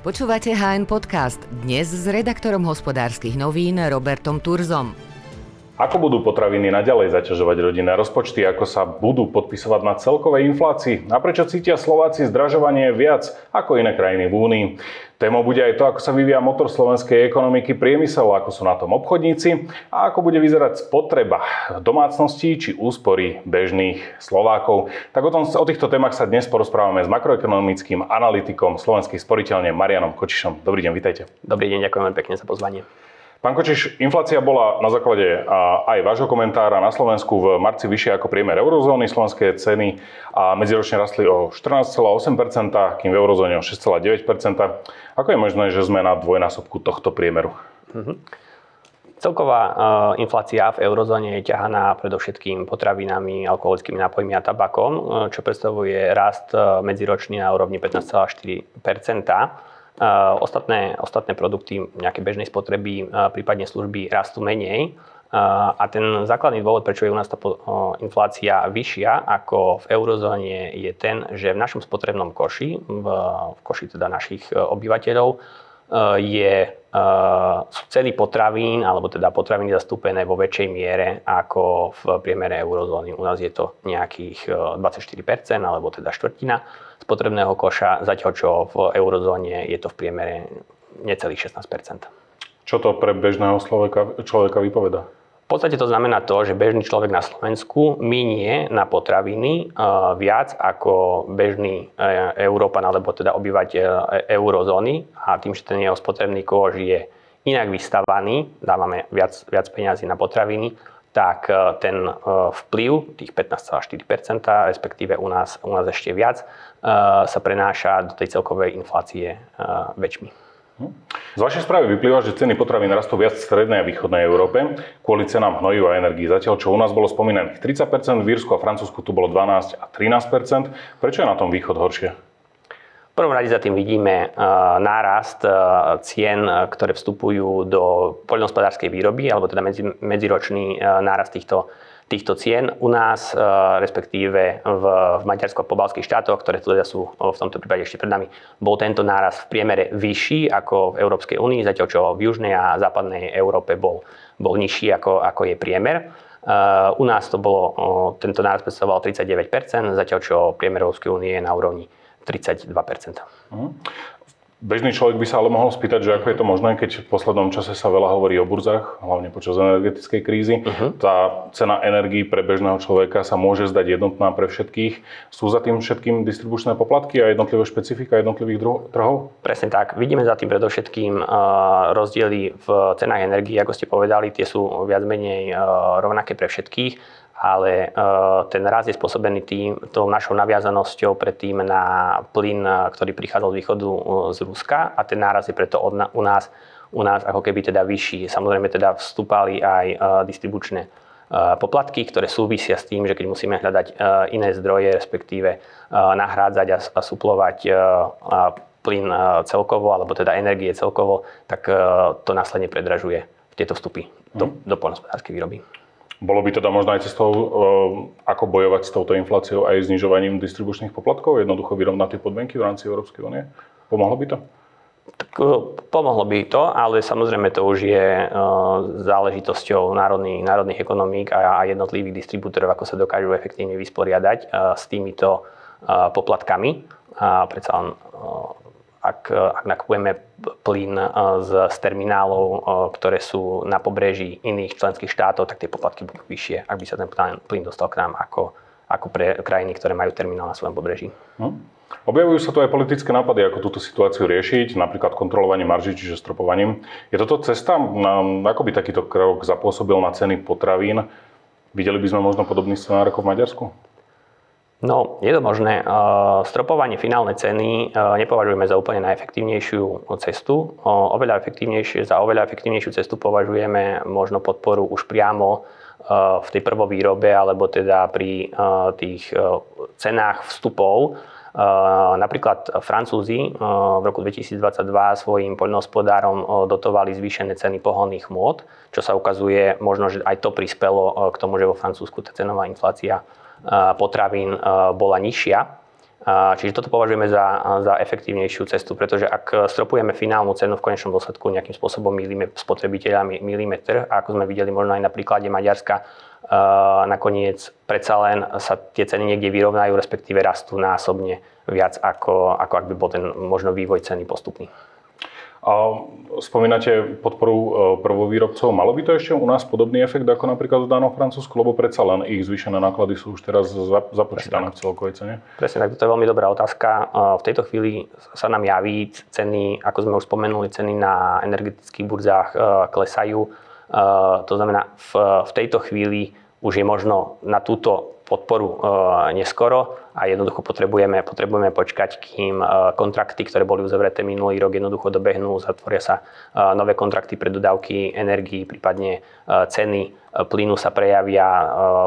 Počúvate HN Podcast, dnes s redaktorom hospodárskych novín Robertom Turzom. Ako budú potraviny naďalej zaťažovať rodinné rozpočty, ako sa budú podpisovať na celkovej inflácii a prečo cítia Slováci zdražovanie viac ako iné krajiny v Únii. Témou bude aj to, ako sa vyvíja motor slovenskej ekonomiky priemysel, ako sú na tom obchodníci a ako bude vyzerať spotreba v domácnosti či úspory bežných Slovákov. Tak o, tom, o týchto témach sa dnes porozprávame s makroekonomickým analytikom slovenských sporiteľne Marianom Kočišom. Dobrý deň, vitajte. Dobrý deň, ďakujem pekne za pozvanie. Pán Kočiš, inflácia bola na základe aj vášho komentára na Slovensku v marci vyššia ako priemer eurozóny. Slovenské ceny a medziročne rastli o 14,8%, kým v eurozóne o 6,9%. Ako je možné, že sme na dvojnásobku tohto priemeru? Mm-hmm. Celková inflácia v eurozóne je ťahaná predovšetkým potravinami, alkoholickými nápojmi a tabakom, uh, čo predstavuje rast uh, medziročný na úrovni 15,4 Ostatné, ostatné produkty nejaké bežnej spotreby, prípadne služby rastú menej. A ten základný dôvod, prečo je u nás tá inflácia vyššia ako v eurozóne, je ten, že v našom spotrebnom koši, v, koši teda našich obyvateľov, je, e, sú ceny potravín, alebo teda potraviny zastúpené vo väčšej miere ako v priemere eurozóny. U nás je to nejakých 24%, alebo teda štvrtina spotrebného koša, zatiaľ čo v eurozóne je to v priemere necelých 16 Čo to pre bežného človeka, človeka vypoveda? Podstate to znamená to, že bežný človek na Slovensku minie na potraviny viac ako bežný e, Európan alebo teda obyvateľ e, eurozóny a tým, že ten jeho spotrebný koš je inak vystavaný, dávame viac, viac peniazy na potraviny, tak ten vplyv, tých 15,4%, respektíve u nás, u nás ešte viac, sa prenáša do tej celkovej inflácie väčšmi. Hm. Z vašej správy vyplýva, že ceny potravín rastú viac v strednej a východnej Európe kvôli cenám hnojiv a energii. Zatiaľ, čo u nás bolo spomínaných 30%, v Írsku a Francúzsku tu bolo 12 a 13%. Prečo je na tom východ horšie? prvom rade za tým vidíme e, nárast e, cien, e, ktoré vstupujú do poľnohospodárskej výroby, alebo teda medzi, medziročný nárast týchto, týchto cien u nás, respektíve v, v Maďarsku a pobalských štátoch, ktoré teda sú v tomto prípade ešte pred nami, bol tento nárast v priemere vyšší ako v Európskej únii, zatiaľ čo v južnej a západnej Európe bol, bol nižší ako, ako je priemer. u nás to bolo, tento nárast predstavoval 39%, zatiaľ čo priemer Európskej únie je na úrovni 32 uh-huh. Bežný človek by sa ale mohol spýtať, že ako je to možné, keď v poslednom čase sa veľa hovorí o burzách, hlavne počas energetickej krízy. Uh-huh. Tá cena energií pre bežného človeka sa môže zdať jednotná pre všetkých. Sú za tým všetkým distribučné poplatky a jednotlivé špecifika jednotlivých trhov? Presne tak. Vidíme za tým predovšetkým rozdiely v cenách energií, ako ste povedali, tie sú viac menej rovnaké pre všetkých ale e, ten rast je spôsobený tým, tou našou naviazanosťou predtým na plyn, e, ktorý prichádzal z východu e, z Ruska a ten náraz je preto od, u, nás, u nás ako keby teda vyšší. Samozrejme teda vstúpali aj distribučné poplatky, ktoré súvisia s tým, že keď musíme hľadať iné zdroje, respektíve nahrádzať a, a suplovať plyn celkovo, alebo teda energie celkovo, tak to následne predražuje tieto vstupy do, mhm. do poľnohospodárskej výroby. Bolo by teda možno aj cestou, eh, ako bojovať s touto infláciou aj znižovaním distribučných poplatkov, jednoducho vyrovnať tie podmienky v rámci Európskej únie? Pomohlo by to? Tak eh, pomohlo by to, ale samozrejme to už je eh, záležitosťou národných, národných ekonomík a jednotlivých distribútorov, ako sa dokážu efektívne vysporiadať s týmito poplatkami. A predsa len ak, ak nakupujeme plyn eh, z, z terminálov, eh, ktoré sú na pobreží iných členských štátov, tak tie poplatky budú vyššie, ak by sa ten plyn dostal k nám ako, ako pre krajiny, ktoré majú terminál na svojom pobreží. Hm. Objavujú sa tu aj politické nápady, ako túto situáciu riešiť, napríklad kontrolovanie marží, čiže stropovaním. Je toto cesta? Ako by takýto krok zapôsobil na ceny potravín? Videli by sme možno podobný scenár ako v Maďarsku? No, je to možné. Stropovanie finálnej ceny nepovažujeme za úplne najefektívnejšiu cestu. Oveľa efektívnejšie, za oveľa efektívnejšiu cestu považujeme možno podporu už priamo v tej prvovýrobe alebo teda pri tých cenách vstupov. Napríklad Francúzi v roku 2022 svojim poľnohospodárom dotovali zvýšené ceny pohonných môd, čo sa ukazuje možno, že aj to prispelo k tomu, že vo Francúzsku tá cenová inflácia potravín bola nižšia. Čiže toto považujeme za, za efektívnejšiu cestu, pretože ak stropujeme finálnu cenu, v konečnom dôsledku nejakým spôsobom milíme spotrebiteľa, milíme trh, a ako sme videli možno aj na príklade Maďarska, nakoniec predsa len sa tie ceny niekde vyrovnajú, respektíve rastú násobne viac, ako, ako ak by bol ten možno vývoj ceny postupný. A spomínate podporu e, prvovýrobcov. Malo by to ešte u nás podobný efekt ako napríklad v Dánom Francúzsku, lebo predsa len ich zvýšené náklady sú už teraz započítané v celkovej cene? Presne tak, to je veľmi dobrá otázka. E, v tejto chvíli sa nám javí ceny, ako sme už spomenuli, ceny na energetických burzách e, klesajú. To znamená, v, v tejto chvíli už je možno na túto podporu neskoro a jednoducho potrebujeme, potrebujeme počkať, kým e, kontrakty, ktoré boli uzavreté minulý rok, jednoducho dobehnú, zatvoria sa e, nové kontrakty pre dodávky energii, prípadne e, ceny plynu sa prejavia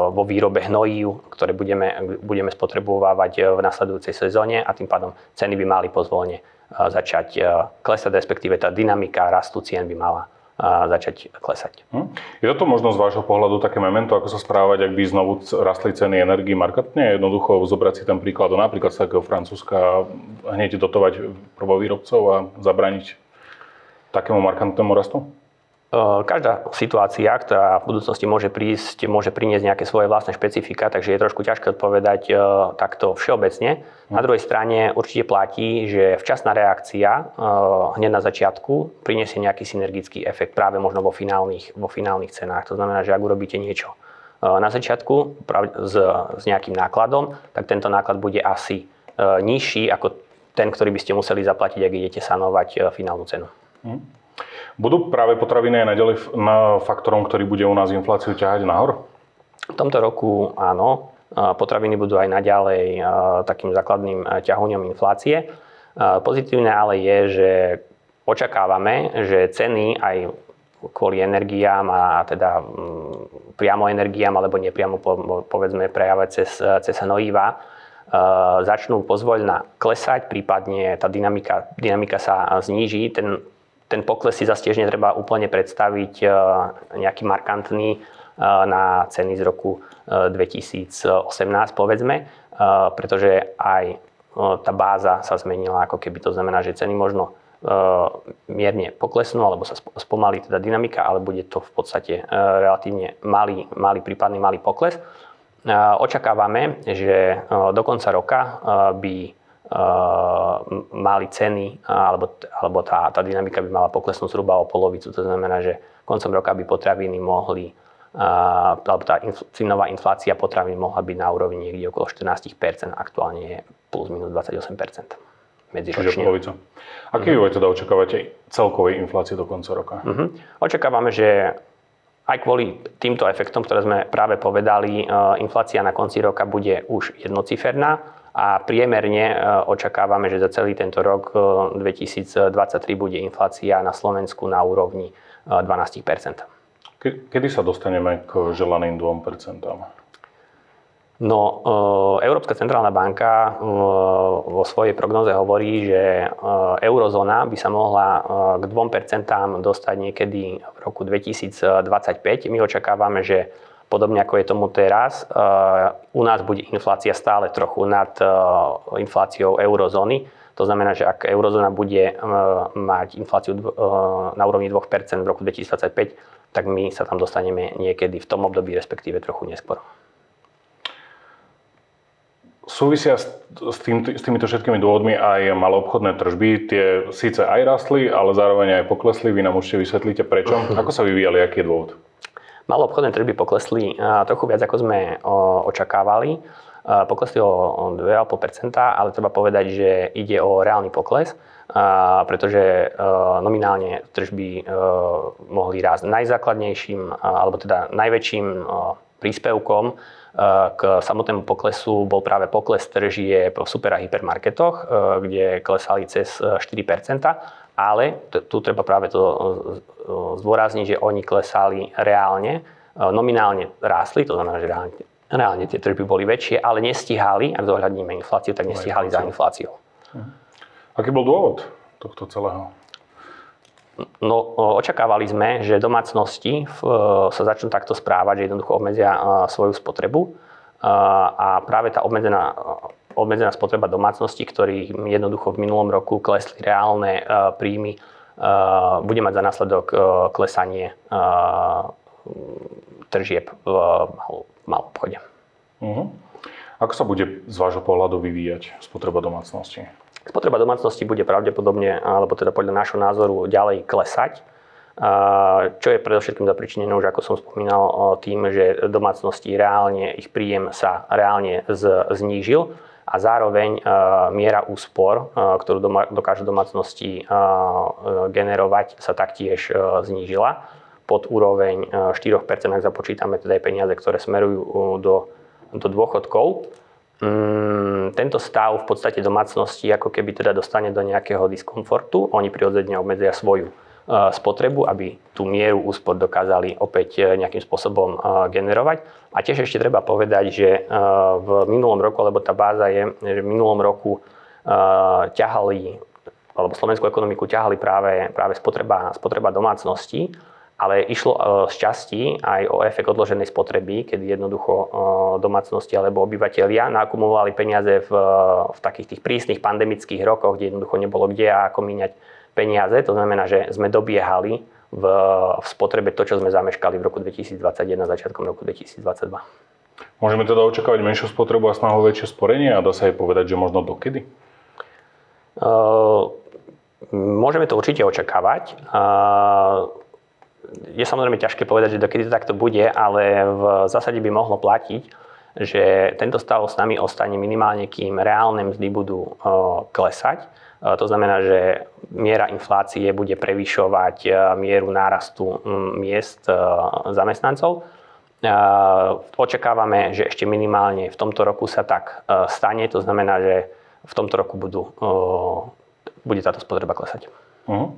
vo výrobe hnojív, ktoré budeme, budeme spotrebovávať v nasledujúcej sezóne a tým pádom ceny by mali pozvolne začať klesať, respektíve tá dynamika rastu cien by mala a začať klesať. Hm. Je toto možno z vášho pohľadu také memento, ako sa správať, ak by znovu rastli ceny energii markantne? Jednoducho zobrať si ten príklad napríklad z takého Francúzska, hneď dotovať prvovýrobcov a zabraniť takému markantnému rastu? Každá situácia, ktorá v budúcnosti môže prísť, môže priniesť nejaké svoje vlastné špecifika, takže je trošku ťažké odpovedať takto všeobecne. Na druhej strane určite platí, že včasná reakcia hneď na začiatku priniesie nejaký synergický efekt práve možno vo finálnych, vo finálnych cenách. To znamená, že ak urobíte niečo na začiatku s, s nejakým nákladom, tak tento náklad bude asi nižší ako ten, ktorý by ste museli zaplatiť, ak idete sanovať finálnu cenu. Hmm. Budú práve potraviny aj naďalej faktorom, ktorý bude u nás infláciu ťahať nahor? V tomto roku áno. Potraviny budú aj naďalej takým základným ťahuňom inflácie. Pozitívne ale je, že očakávame, že ceny aj kvôli energiám a teda priamo energiám alebo nepriamo povedzme prejavať cez, cez hnojiva, začnú pozvoľna klesať, prípadne tá dynamika, dynamika sa zníži. Ten ten pokles si zase tiež netreba úplne predstaviť e, nejaký markantný e, na ceny z roku 2018, e, povedzme, pretože aj tá báza sa zmenila, ako keby to znamená, že ceny možno mierne poklesnú alebo sa spomalí teda dynamika, ale bude to v podstate relatívne malý, malý prípadný malý pokles. Očakávame, že do konca roka by mali ceny, alebo, alebo tá, tá dynamika by mala poklesnúť zhruba o polovicu. To znamená, že koncom roka by potraviny mohli, alebo tá cenová inflácia potravín mohla byť na úrovni niekde okolo 14% aktuálne je plus minus 28 medziročne. Čiže polovica. Aký vývoj teda očakávate celkovej inflácie do konca roka? Uh-huh. Očakávame, že aj kvôli týmto efektom, ktoré sme práve povedali, inflácia na konci roka bude už jednociferná a priemerne e, očakávame, že za celý tento rok 2023 e, bude inflácia na Slovensku na úrovni 12 e, Kedy sa dostaneme k želaným 2 No, Európska centrálna banka vo svojej prognoze hovorí, že eurozóna by sa mohla k 2% dostať niekedy v roku 2025. My očakávame, že Podobne ako je tomu teraz, uh, u nás bude inflácia stále trochu nad uh, infláciou eurozóny. To znamená, že ak eurozóna bude uh, mať infláciu na úrovni 2% v roku 2025, tak my sa tam dostaneme niekedy v tom období, respektíve trochu neskôr. Súvisia s, tým, s týmito všetkými dôvodmi aj maloobchodné tržby. Tie síce aj rastli, ale zároveň aj poklesli. Vy nám určite vysvetlíte prečo. Ako sa vyvíjali, aký je dôvod? Malo obchodné tržby poklesli trochu viac, ako sme očakávali. Poklesli o 2,5%, ale treba povedať, že ide o reálny pokles, pretože nominálne tržby mohli rásť najzákladnejším, alebo teda najväčším príspevkom k samotnému poklesu bol práve pokles tržie v super a hypermarketoch, kde klesali cez 4 ale tu treba práve to zdôrazniť, že oni klesali reálne, nominálne rástli, to znamená, že reálne, reálne tie tržby boli väčšie, ale nestihali, ak zohľadníme infláciu, tak nestihali za infláciou. Mhm. Aký bol dôvod tohto celého? No, očakávali sme, že domácnosti sa začnú takto správať, že jednoducho obmedzia svoju spotrebu a práve tá obmedzená obmedzená spotreba domácností, ktorých jednoducho v minulom roku klesli reálne príjmy, bude mať za následok klesanie tržieb v malom obchode. Uh-huh. Ako sa bude z vášho pohľadu vyvíjať spotreba domácnosti? Spotreba domácnosti bude pravdepodobne, alebo teda podľa nášho názoru, ďalej klesať. Čo je predovšetkým zapričinené už, ako som spomínal, tým, že domácnosti reálne, ich príjem sa reálne znížil a zároveň miera úspor, ktorú dokážu domácnosti generovať, sa taktiež znížila pod úroveň 4%, ak započítame teda aj peniaze, ktoré smerujú do, do dôchodkov. Mm, tento stav v podstate domácnosti ako keby teda dostane do nejakého diskomfortu. Oni prirodzene obmedzia svoju e, spotrebu, aby tú mieru úspor dokázali opäť e, nejakým spôsobom e, generovať. A tiež ešte treba povedať, že v minulom roku, lebo tá báza je, že v minulom roku ťahali, alebo slovenskú ekonomiku ťahali práve, práve spotreba, spotreba domácností ale išlo e, z časti aj o efekt odloženej spotreby, kedy jednoducho e, domácnosti alebo obyvateľia nakumulovali peniaze v, v takých tých prísnych pandemických rokoch, kde jednoducho nebolo kde a ako míňať peniaze. To znamená, že sme dobiehali v, v spotrebe to, čo sme zameškali v roku 2021 začiatkom roku 2022. Môžeme teda očakávať menšiu spotrebu a snahu väčšie sporenie a dá sa aj povedať, že možno dokedy? Uh, môžeme to určite očakávať. Uh, je samozrejme ťažké povedať, že dokedy to takto bude, ale v zásade by mohlo platiť, že tento stav s nami ostane minimálne, kým reálne mzdy budú klesať. To znamená, že miera inflácie bude prevyšovať mieru nárastu miest zamestnancov. Očakávame, že ešte minimálne v tomto roku sa tak stane. To znamená, že v tomto roku budú, bude táto spotreba klesať. Uh-huh.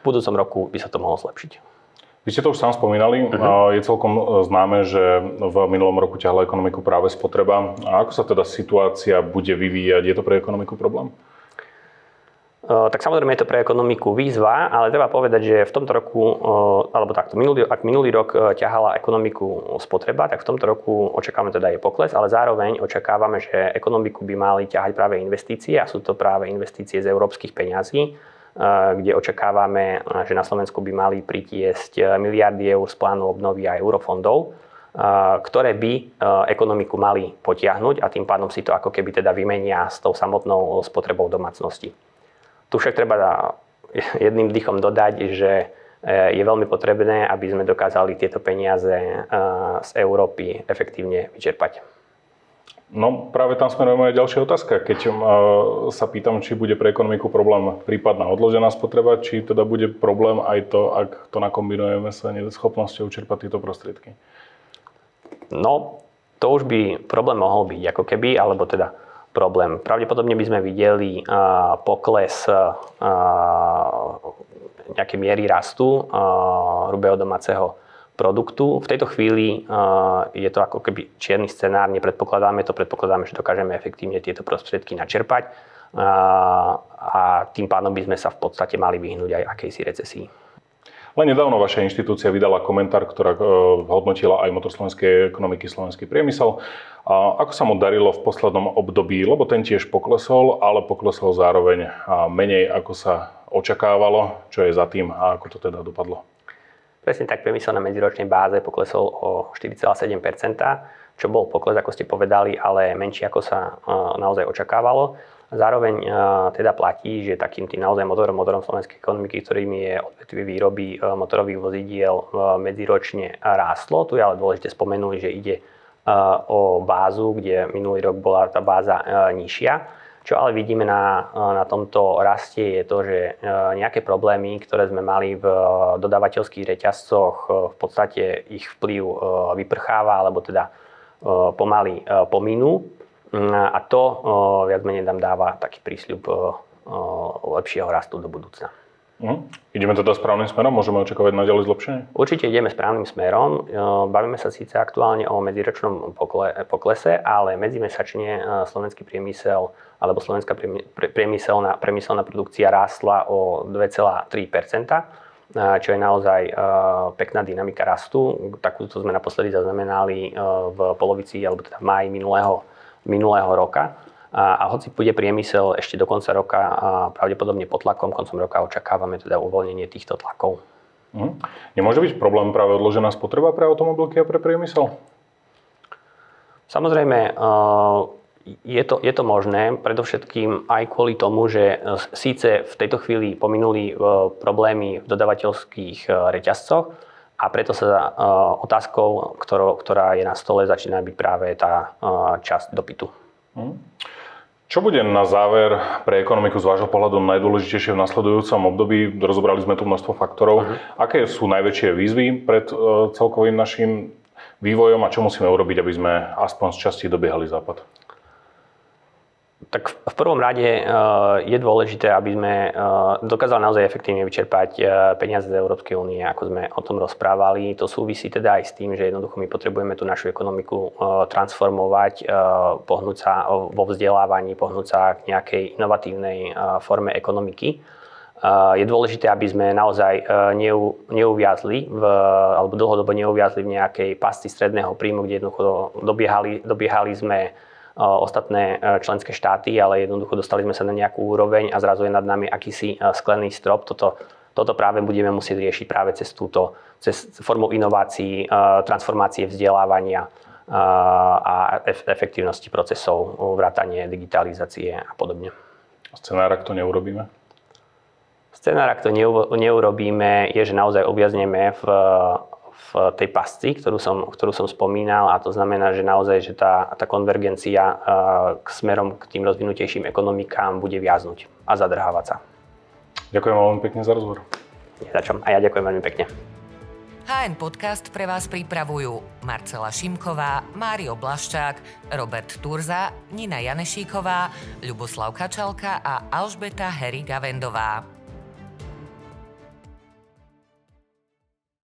V budúcom roku by sa to mohlo zlepšiť. Vy ste to už sám spomínali. Uh-huh. Je celkom e, známe, že v minulom roku ťahla ekonomiku práve spotreba. A ako sa teda situácia bude vyvíjať? Je to pre ekonomiku problém? E, tak samozrejme je to pre ekonomiku výzva, ale treba povedať, že v tomto roku, e, alebo takto, minulý, ak minulý rok ťahala ekonomiku spotreba, tak v tomto roku očakávame teda je pokles, ale zároveň očakávame, že ekonomiku by mali ťahať práve investície a sú to práve investície z európskych peňazí kde očakávame, že na Slovensku by mali pritiesť miliardy eur z plánu obnovy a eurofondov, ktoré by ekonomiku mali potiahnuť a tým pádom si to ako keby teda vymenia s tou samotnou spotrebou domácnosti. Tu však treba jedným dýchom dodať, že e, je veľmi potrebné, aby sme dokázali tieto peniaze z Európy efektívne vyčerpať. No práve tam smeruje moja ďalšia otázka. Keď uh, sa pýtam, či bude pre ekonomiku problém prípadná odložená spotreba, či teda bude problém aj to, ak to nakombinujeme sa neschopnosťou čerpať tieto prostriedky. No, to už by problém mohol byť ako keby, alebo teda problém. Pravdepodobne by sme videli uh, pokles uh, nejaké miery rastu uh, hrubého domáceho produktu. V tejto chvíli je to ako keby čierny scenár, nepredpokladáme to, predpokladáme, že dokážeme efektívne tieto prostriedky načerpať a tým pádom by sme sa v podstate mali vyhnúť aj akejsi recesii. Len nedávno vaša inštitúcia vydala komentár, ktorá uh, hodnotila aj motor slovenskej ekonomiky, slovenský priemysel. A ako sa mu darilo v poslednom období, lebo ten tiež poklesol, ale poklesol zároveň menej, ako sa očakávalo, čo je za tým a ako to teda dopadlo? Presne tak priemysel na medziročnej báze poklesol o 4,7% čo bol pokles, ako ste povedali, ale menší, ako sa e, naozaj očakávalo. Zároveň e, teda platí, že takým tým naozaj motorom, motorom slovenskej ekonomiky, ktorým je odvetvie výroby e, motorových vozidiel medziročne rástlo. Tu je ale dôležité spomenúť, že ide o bázu, kde minulý rok bola tá báza nižšia čo ale vidíme na, na tomto raste je to, že e, nejaké problémy, ktoré sme mali v dodávateľských reťazcoch, e, v podstate ich vplyv e, vyprcháva, alebo teda pomaly pominú. A to viac menej nám dáva taký prísľub lepšieho rastu do budúcna. Uh, ideme teda správnym smerom? Môžeme očakávať naďalej zlepšenie? Určite ideme správnym smerom. Bavíme sa síce aktuálne o medziročnom poklese, ale medzimesačne slovenský priemysel alebo slovenská priemyselná, priemyselná produkcia rástla o 2,3% čo je naozaj pekná dynamika rastu. Takúto sme naposledy zaznamenali v polovici alebo teda v máji minulého, minulého roka. A, a hoci bude priemysel ešte do konca roka a pravdepodobne pod tlakom, koncom roka očakávame teda uvoľnenie týchto tlakov. Hm. Nemôže byť problém práve odložená spotreba pre automobilky a pre priemysel? Samozrejme, je to, je to možné, predovšetkým aj kvôli tomu, že síce v tejto chvíli pominuli problémy v dodavateľských reťazcoch, a preto sa otázkou, ktorá je na stole, začína byť práve tá časť dopytu. Hm. Čo bude na záver pre ekonomiku z vášho pohľadu najdôležitejšie v nasledujúcom období? Rozobrali sme tu množstvo faktorov. Uh-huh. Aké sú najväčšie výzvy pred uh, celkovým našim vývojom a čo musíme urobiť, aby sme aspoň z časti dobiehali západ? Tak v prvom rade eh, je dôležité, aby sme eh, dokázali naozaj efektívne vyčerpať eh, peniaze z Európskej únie, ako sme o tom rozprávali. To súvisí teda aj s tým, že jednoducho my potrebujeme tú našu ekonomiku transformovať, pohnúť sa vo vzdelávaní, pohnúť sa k nejakej inovatívnej forme ekonomiky. Je dôležité, aby sme naozaj neuviazli, v, alebo dlhodobo neuviazli v nejakej pasti stredného príjmu, kde jednoducho dobiehali, dobiehali sme ostatné členské štáty, ale jednoducho dostali sme sa na nejakú úroveň a zrazu je nad nami akýsi sklený strop. Toto, toto práve budeme musieť riešiť práve cez túto, cez formu inovácií, transformácie vzdelávania a efektívnosti procesov, vrátanie digitalizácie a podobne. Scenár, ak to neurobíme? Scenár, ak to neurobíme, je, že naozaj objazneme v v tej pasci, ktorú som, ktorú som spomínal a to znamená, že naozaj, že tá, tá konvergencia uh, k smerom k tým rozvinutejším ekonomikám bude viaznuť a zadrhávať sa. Ďakujem veľmi pekne za rozhovor. Za čo. A ja ďakujem veľmi pekne. HN Podcast pre vás pripravujú Marcela Šimková, Mário Blaščák, Robert Turza, Nina Janešíková, Ľuboslav Kačalka a Alžbeta Heriga Vendová.